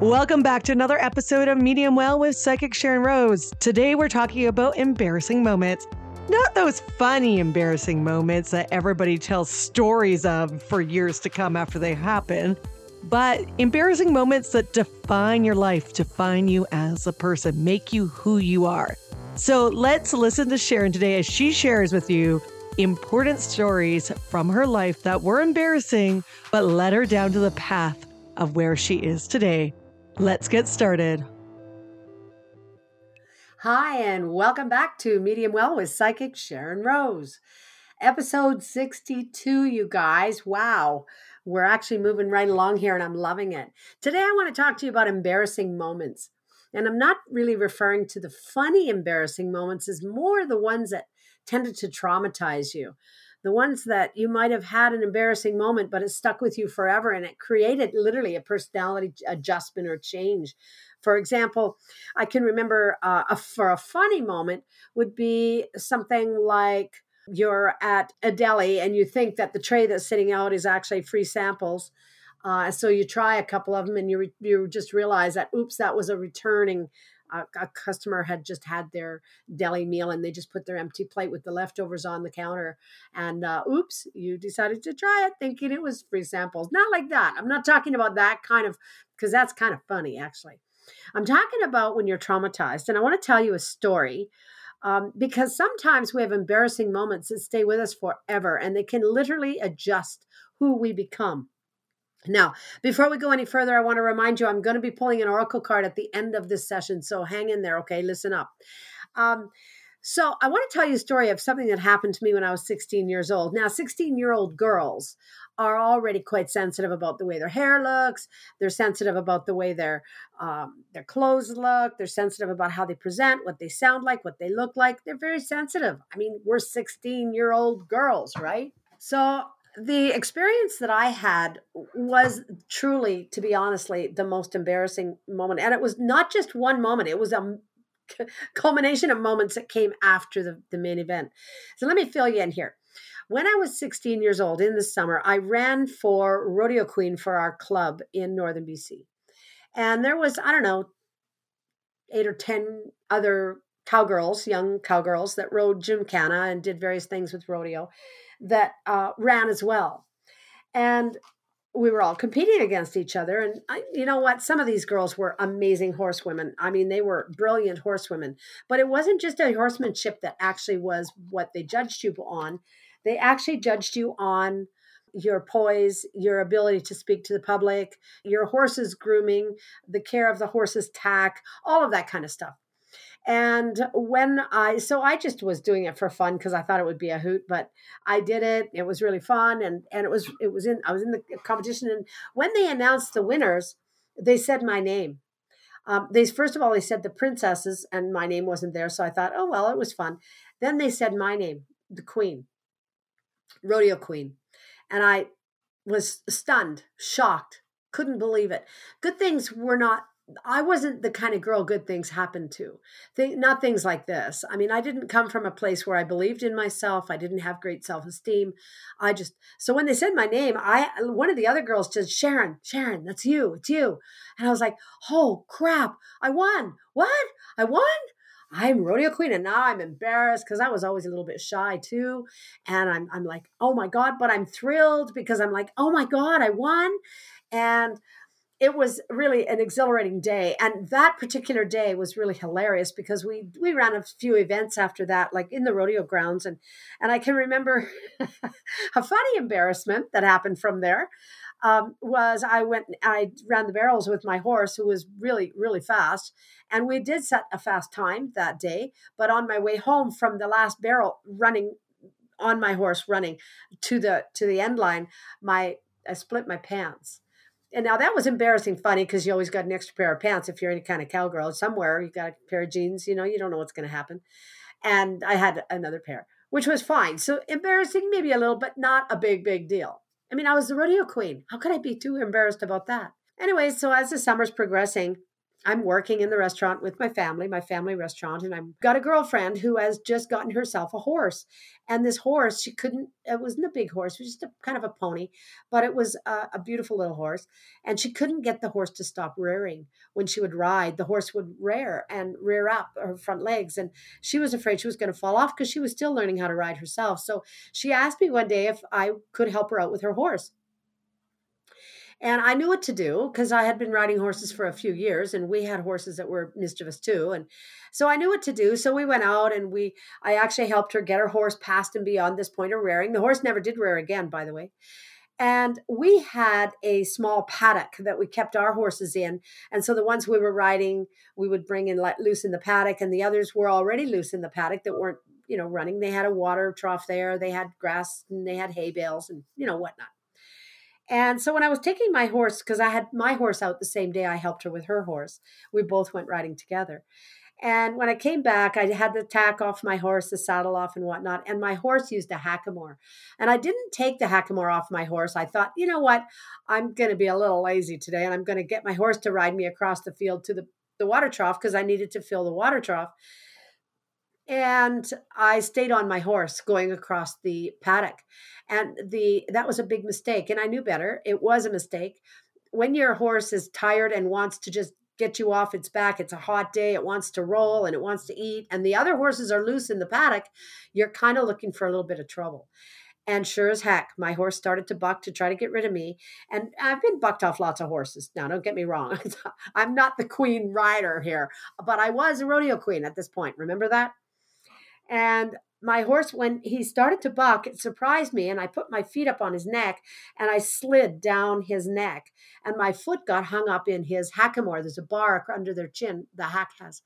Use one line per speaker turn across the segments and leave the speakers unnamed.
Welcome back to another episode of Medium Well with Psychic Sharyn Rose. Today we're talking about embarrassing moments. Not those funny, embarrassing moments that everybody tells stories of for years to come after they happen, but embarrassing moments that define your life, define you as a person, make you who you are. So let's listen to Sharyn today as she shares with you important stories from her life that were embarrassing, but led her down to the path of where she is today. Let's get started.
Hi, and welcome back to Medium Well with Psychic Sharyn Rose. Episode 62, you guys. Wow, we're actually moving right along here, and I'm loving it. Today, I want to talk to you about embarrassing moments. And I'm not really referring to the funny, embarrassing moments, as more the ones that tended to traumatize you the ones that you might have had an embarrassing moment, but it stuck with you forever and it created literally a personality adjustment or change. For example, I can remember uh, a, for a funny moment would be something like you're at a deli and you think that the tray that's sitting out is actually free samples. Uh, so you try a couple of them and you re- you just realize that oops that was a returning a, a, customer had just had their deli meal and they just put their empty plate with the leftovers on the counter and uh, oops you decided to try it thinking it was free samples. Not like that. I'm not talking about that kind of because that's kind of funny actually. I'm talking about when you're traumatized and i want to tell you a story um, because sometimes we have embarrassing moments that stay with us forever and they can literally adjust who we become now, before we go any further, I want to remind you I'm going to be pulling an oracle card at the end of this session. So hang in there, okay? Listen up. Um, so I want to tell you a story of something that happened to me when I was 16 years old. Now, 16 year old girls are already quite sensitive about the way their hair looks. They're sensitive about the way their um, their clothes look. They're sensitive about how they present, what they sound like, what they look like. They're very sensitive. I mean, we're 16 year old girls, right? So the experience that I had was truly, to be honestly, the most embarrassing moment. And it was not just one moment, it was a culmination of moments that came after the, the main event. So let me fill you in here. When I was 16 years old in the summer, I ran for rodeo queen for our club in northern BC. And there was, I don't know, eight or 10 other cowgirls, young cowgirls that rode gymkhana and did various things with rodeo that uh, ran as well. And we were all competing against each other. And I, you know what? Some of these girls were amazing horsewomen. I mean, they were brilliant horsewomen. But it wasn't just a horsemanship that actually was what they judged you on. They actually judged you on your poise, your ability to speak to the public, your horse's grooming, the care of the horse's tack, all of that kind of stuff. And when I, so I just was doing it for fun because I thought it would be a hoot, but I did it. It was really fun. And, and it was, it was in, I was in the competition. And when they announced the winners, they said my name. Um, they, first of all, they said the princesses and my name wasn't there. So I thought, oh, well, it was fun. Then they said my name, the queen, rodeo queen. And I was stunned, shocked, couldn't believe it. Good things were not I wasn't the kind of girl good things happened to. Th- not things like this. I mean, I didn't come from a place where I believed in myself. I didn't have great self esteem. I just so when they said my name, I one of the other girls said, "Sharyn, Sharyn, that's you. It's you." And I was like, "Oh crap! I won! What? I won!" I'm rodeo queen, and now I'm embarrassed because I was always a little bit shy too. And I'm I'm like, oh my god, but I'm thrilled because I'm like, oh my god, I won. And it was really an exhilarating day. And that particular day was really hilarious because we we ran a few events after that like in the rodeo grounds. And and i can remember a funny embarrassment that happened from there um, was i went i ran the barrels with my horse who was really really fast. And we did set a fast time that day but on my way home from the last barrel running on my horse running to the to the end line my i split my pants and now that was embarrassing funny because you always got an extra pair of pants if you're any kind of cowgirl. Somewhere you got a pair of jeans you know you don't know what's going to happen. And i had another pair which was fine. So embarrassing maybe a little but not a big big deal. I mean i was the rodeo queen. How could i be too embarrassed about that? Anyway so as the summer's progressing I'm working in the restaurant with my family, my family restaurant, and I've got a girlfriend who has just gotten herself a horse. And this horse, she couldn't, it wasn't a big horse, it was just a kind of a pony, but it was a, a beautiful little horse. And she couldn't get the horse to stop rearing. When she would ride, the horse would rear and rear up her front legs. And she was afraid she was going to fall off because she was still learning how to ride herself. So she asked me one day if I could help her out with her horse. And I knew what to do because I had been riding horses for a few years and we had horses that were mischievous too. And so I knew what to do. So we went out and we, I actually helped her get her horse past and beyond this point of rearing. The horse never did rear again, by the way. And we had a small paddock that we kept our horses in. And so the ones we were riding, we would bring and let loose in the paddock. And the others were already loose in the paddock that weren't, you know, running. They had a water trough there, they had grass and they had hay bales and, you know, whatnot. And so when I was taking my horse, because I had my horse out the same day I helped her with her horse, we both went riding together. And when I came back, I had the tack off my horse, the saddle off, and whatnot. And my horse used a hackamore. And I didn't take the hackamore off my horse. I thought, you know what? I'm going to be a little lazy today, and I'm going to get my horse to ride me across the field to the, the water trough because I needed to fill the water trough and I stayed on my horse going across the paddock. And the that was a big mistake. And I knew better. It was a mistake. When your horse is tired and wants to just get you off its back, it's a hot day, it wants to roll and it wants to eat, and the other horses are loose in the paddock, you're kind of looking for a little bit of trouble. And sure as heck, my horse started to buck to try to get rid of me. And I've been bucked off lots of horses. Now, don't get me wrong. I'm not the queen rider here, but I was a rodeo queen at this point. Remember that? And my horse, when he started to buck, it surprised me. And I put my feet up on his neck and I slid down his neck. And my foot got hung up in his hackamore. There's a bar under their chin, the hack has.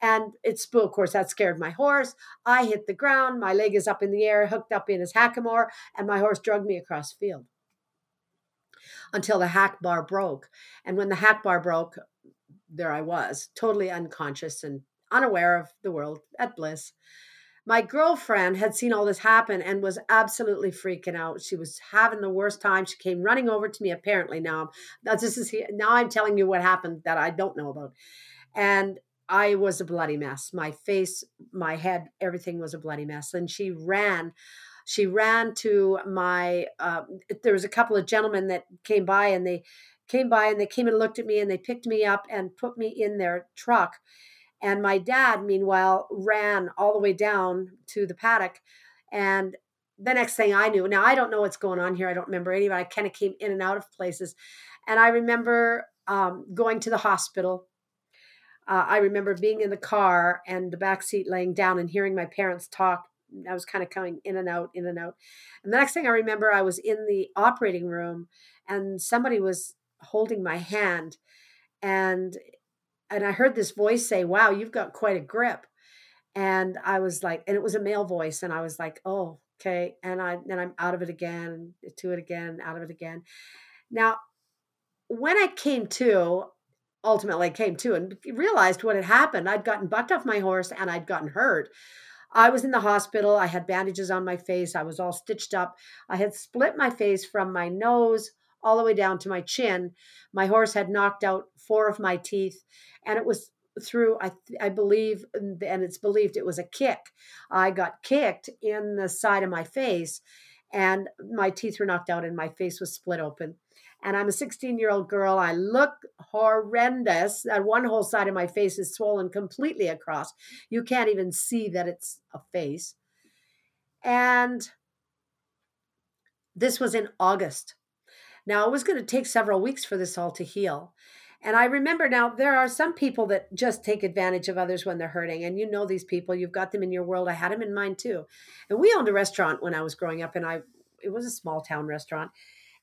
And it's, of course, that scared my horse. I hit the ground. My leg is up in the air, hooked up in his hackamore, and my horse dragged me across field until the hack bar broke. And when the hack bar broke, there I was, totally unconscious and unaware of the world at bliss my girlfriend had seen all this happen and was absolutely freaking out. She was having the worst time. She came running over to me. Apparently now, now this is now I'm telling you what happened that I don't know about, and I was a bloody mess. My face, my head, everything was a bloody mess. And she ran. She ran to my. Uh, there was a couple of gentlemen that came by, and they came by and they came and looked at me, and they picked me up and put me in their truck and my dad, meanwhile, ran all the way down to the paddock. And the next thing I knew, now I don't know what's going on here. I don't remember any, but I kind of came in and out of places. And I remember um, going to the hospital. Uh, I remember being in the car and the back seat laying down and hearing my parents talk. I was kind of coming in and out, in and out. And the next thing I remember, I was in the operating room and somebody was holding my hand. And and I heard this voice say, "Wow, you've got quite a grip." And I was like, and it was a male voice, and I was like, "Oh, okay." And I then I'm out of it again, to it again, out of it again. Now, when I came to, ultimately came to and realized what had happened. I'd gotten bucked off my horse and I'd gotten hurt. I was in the hospital. I had bandages on my face. I was all stitched up. I had split my face from my nose all the way down to my chin. My horse had knocked out four of my teeth and it was through I I believe and it's believed it was a kick. I got kicked in the side of my face and my teeth were knocked out and my face was split open. And I'm a 16 year old girl. I look horrendous. That one whole side of my face is swollen completely across. You can't even see that it's a face. And this was in August. Now, it was going to take several weeks for this all to heal. And I remember now there are some people that just take advantage of others when they're hurting. And you know these people, you've got them in your world. I had them in mine too. And we owned a restaurant when I was growing up, and I it was a small town restaurant.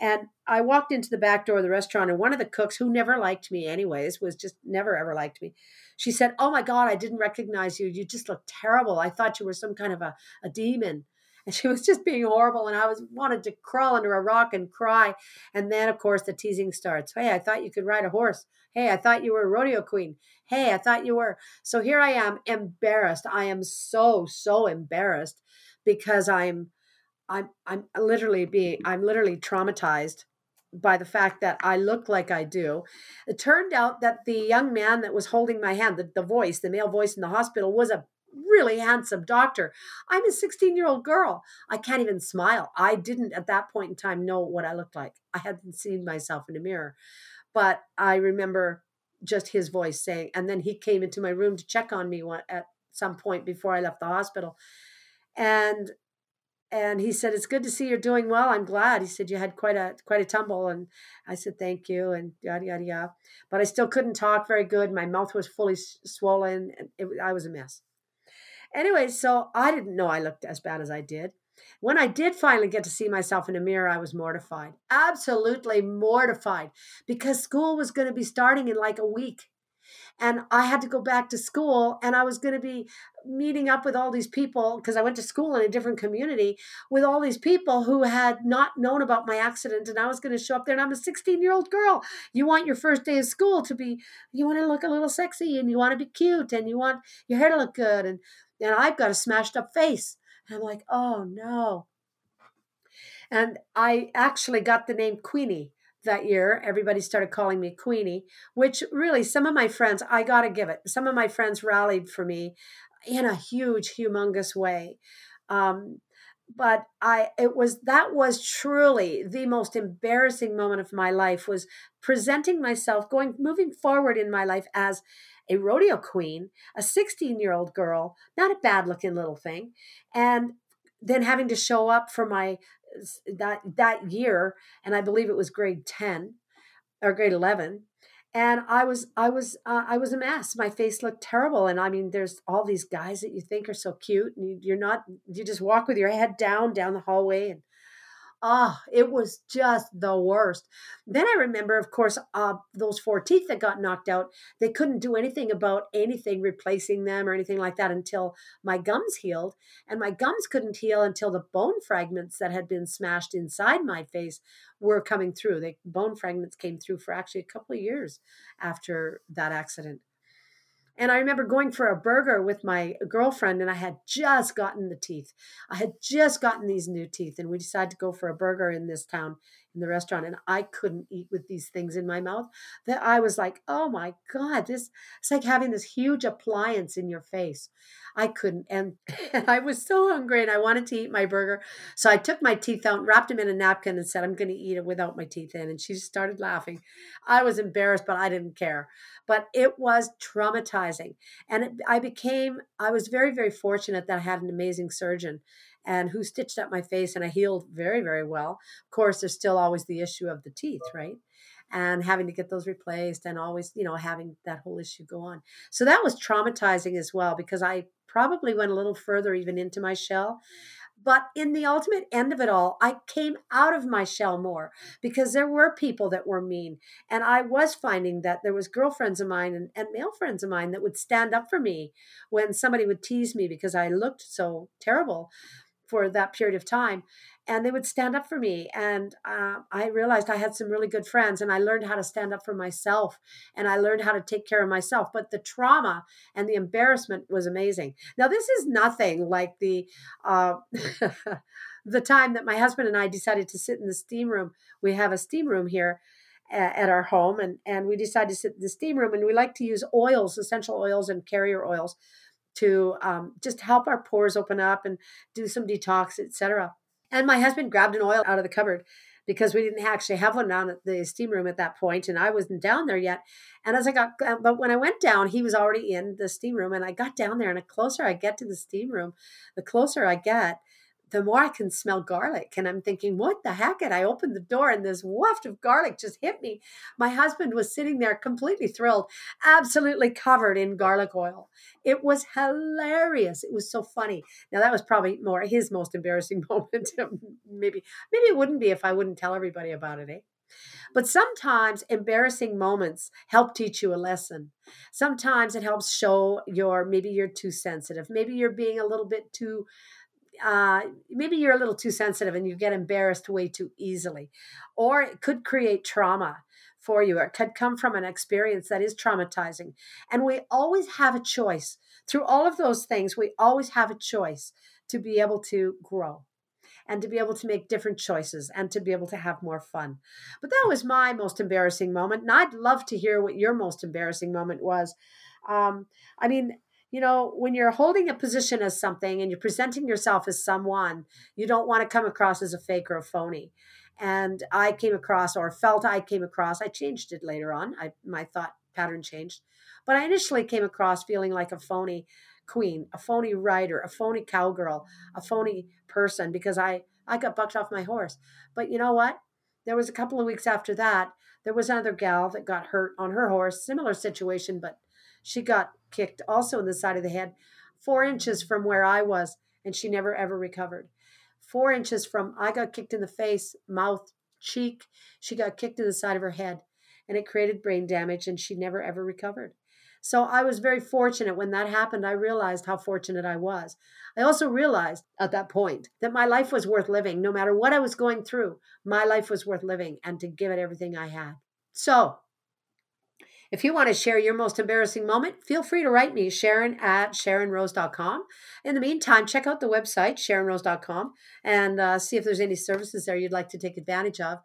And I walked into the back door of the restaurant, and one of the cooks, who never liked me anyways, was just never ever liked me. She said, Oh my God, I didn't recognize you. You just look terrible. I thought you were some kind of a, a demon and she was just being horrible and i was wanted to crawl under a rock and cry. And then of course the teasing starts. Hey i thought you could ride a horse. Hey i thought you were a rodeo queen. Hey i thought you were so here i am embarrassed. I am so so embarrassed because i'm i'm i'm literally being i'm literally traumatized by the fact that I look like I do. It turned out that the young man that was holding my hand, the, the voice, the male voice in the hospital, was a really handsome doctor. I'm a 16 year old girl. I can't even smile. I didn't at that point in time know what I looked like. I hadn't seen myself in a mirror. But I remember just his voice saying, and then he came into my room to check on me at some point before I left the hospital. And and he said it's good to see you're doing well i'm glad he said you had quite a quite a tumble and i said thank you and yada yada yada but i still couldn't talk very good my mouth was fully swollen and it, i was a mess anyway so i didn't know i looked as bad as i did when i did finally get to see myself in a mirror i was mortified absolutely mortified because school was going to be starting in like a week and I had to go back to school and I was going to be meeting up with all these people because I went to school in a different community with all these people who had not known about my accident and I was going to show up there and I'm a 16 year old girl. You want your first day of school to be you want to look a little sexy and you want to be cute and you want your hair to look good and and I've got a smashed up face. And I'm like, "Oh no." And I actually got the name Queenie that year. Everybody started calling me Queenie, which really some of my friends, I got to give it, some of my friends rallied for me in a huge, humongous way. Um, but I, it was, that was truly the most embarrassing moment of my life was presenting myself, going, moving forward in my life as a rodeo queen, a 16 year old girl, not a bad looking little thing. And then having to show up for my that that year, and I believe it was grade ten or grade eleven, and I was I was uh, I was a mess. My face looked terrible, and I mean, there's all these guys that you think are so cute, and you, are not. You just walk with your head down down the hallway, and oh, it was just the worst. Then I remember, of course, uh, those four teeth that got knocked out. They couldn't do anything about anything replacing them or anything like that until my gums healed. And my gums couldn't heal until the bone fragments that had been smashed inside my face were coming through. The bone fragments came through for actually a couple of years after that accident. And I remember going for a burger with my girlfriend, and I had just gotten the teeth. I had just gotten these new teeth, and we decided to go for a burger in this town in the restaurant. And I couldn't eat with these things in my mouth. That I was like, oh my God, this it's like having this huge appliance in your face. I couldn't. And, and I was so hungry and I wanted to eat my burger. So I took my teeth out, wrapped them in a napkin, and said, I'm going to eat it without my teeth in. And she started laughing. I was embarrassed, but I didn't care. But it was traumatizing. And it, I became, I was very, very fortunate that I had an amazing surgeon and who stitched up my face and I healed very, very well. Of course, there's still always the issue of the teeth, right? and having to get those replaced and always you know having that whole issue go on so that was traumatizing as well because i probably went a little further even into my shell but in the ultimate end of it all, I came out of my shell more because there were people that were mean. And I was finding that there was girlfriends of mine and, and male friends of mine that would stand up for me when somebody would tease me because I looked so terrible for that period of time and they would stand up for me and uh, i realized i had some really good friends and i learned how to stand up for myself and i learned how to take care of myself but the trauma and the embarrassment was amazing. Now this is nothing like the uh, the time that my husband and i decided to sit in the steam room. We have a steam room here at our home and and we decided to sit in the steam room and we like to use oils essential oils and carrier oils to um, just help our pores open up and do some detox etc and my husband grabbed an oil out of the cupboard because we didn't actually have one down at the steam room at that point, and I wasn't down there yet. And as I got, uh, but when I went down, he was already in the steam room, and I got down there, and the closer I get to the steam room, the closer I get, the more I can smell garlic. And I'm thinking, what the heck? And I opened the door and this waft of garlic just hit me. My husband was sitting there completely thrilled, absolutely covered in garlic oil. It was hilarious. It was so funny. Now that was probably more his most embarrassing moment. maybe, maybe it wouldn't be if I wouldn't tell everybody about it, eh? But sometimes embarrassing moments help teach you a lesson. Sometimes it helps show your maybe you're too sensitive. Maybe you're being a little bit too uh, maybe you're a little too sensitive and you get embarrassed way too easily, or it could create trauma for you. Or it could come from an experience that is traumatizing. And we always have a choice. Through all of those things, we always have a choice to be able to grow. and to be able to make different choices and to be able to have more fun. But that was my most embarrassing moment. And I'd love to hear what your most embarrassing moment was. Um, I mean, you know, when you're holding a position as something and you're presenting yourself as someone, you don't want to come across as a fake or a phony. And I came across or felt I came across, I changed it later on. I my thought pattern changed. But I initially came across feeling like a phony queen, a phony rider, a phony cowgirl, a phony person because I I got bucked off my horse. But you know what? There was a couple of weeks after that, there was another gal that got hurt on her horse, similar situation, but she got kicked also in the side of the head, four inches from where I was, and she never ever recovered. Four inches from I got kicked in the face, mouth, cheek. She got kicked in the side of her head, and it created brain damage, and she never ever recovered. So I was very fortunate when that happened. I realized how fortunate I was. I also realized at that point that my life was worth living. No matter what I was going through, my life was worth living and to give it everything I had. So if you want to share your most embarrassing moment, feel free to write me, Sharyn at SharynRose.com. In the meantime, check out the website, SharynRose.com, and uh, see if there's any services there you'd like to take advantage of.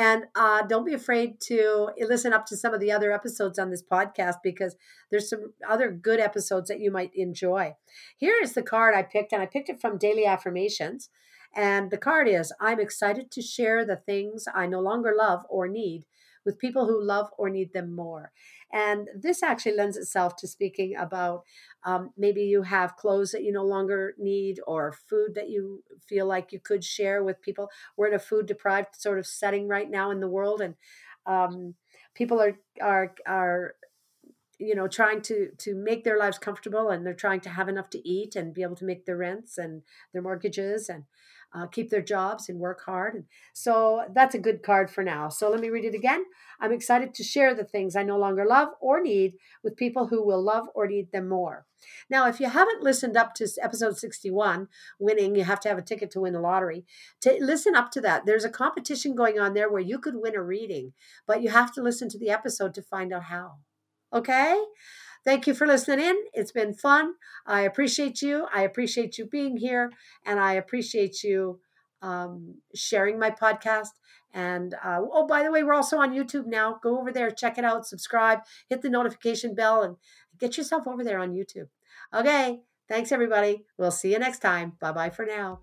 And uh, don't be afraid to listen up to some of the other episodes on this podcast because there's some other good episodes that you might enjoy. Here is the card I picked, and I picked it from Daily Affirmations. And the card is I'm excited to share the things I no longer love or need with people who love or need them more. And this actually lends itself to speaking about um, maybe you have clothes that you no longer need or food that you feel like you could share with people. We're in a food deprived sort of setting right now in the world, and um, people are are are you know trying to to make their lives comfortable and they're trying to have enough to eat and be able to make their rents and their mortgages and uh, keep their jobs and work hard. And so that's a good card for now. So let me read it again. I'm excited to share the things I no longer love or need with people who will love or need them more. Now, if you haven't listened up to episode 61, winning, you have to have a ticket to win the lottery. To listen up to that, there's a competition going on there where you could win a reading, but you have to listen to the episode to find out how. Okay? Thank you for listening in. It's been fun. I appreciate you. I appreciate you being here, and I appreciate you um, sharing my podcast. And uh, oh, by the way, we're also on YouTube now. Go over there, check it out, subscribe, hit the notification bell, and get yourself over there on YouTube. Okay. Thanks, everybody. We'll see you next time. Bye bye for now.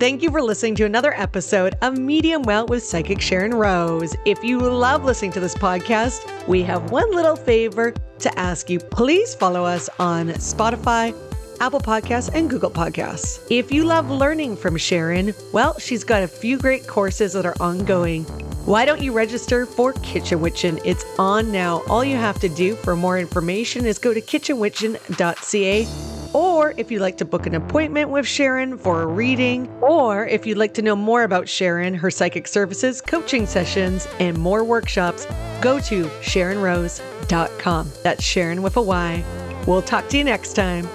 Thank you for listening to another episode of Medium Well with Psychic Sharyn Rose. If you love listening to this podcast, we have one little favor to ask you. Please follow us on Spotify, Apple Podcasts, and Google Podcasts. If you love learning from Sharyn, well, she's got a few great courses that are ongoing. Why don't you register for Kitchen Witchin'? It's on now. All you have to do for more information is go to kitchenwitchin.ca or if you'd like to book an appointment with Sharyn for a reading, or if you'd like to know more about Sharyn, her psychic services, coaching sessions, and more workshops, go to SharynRose.com. That's Sharyn with a Y. We'll talk to you next time.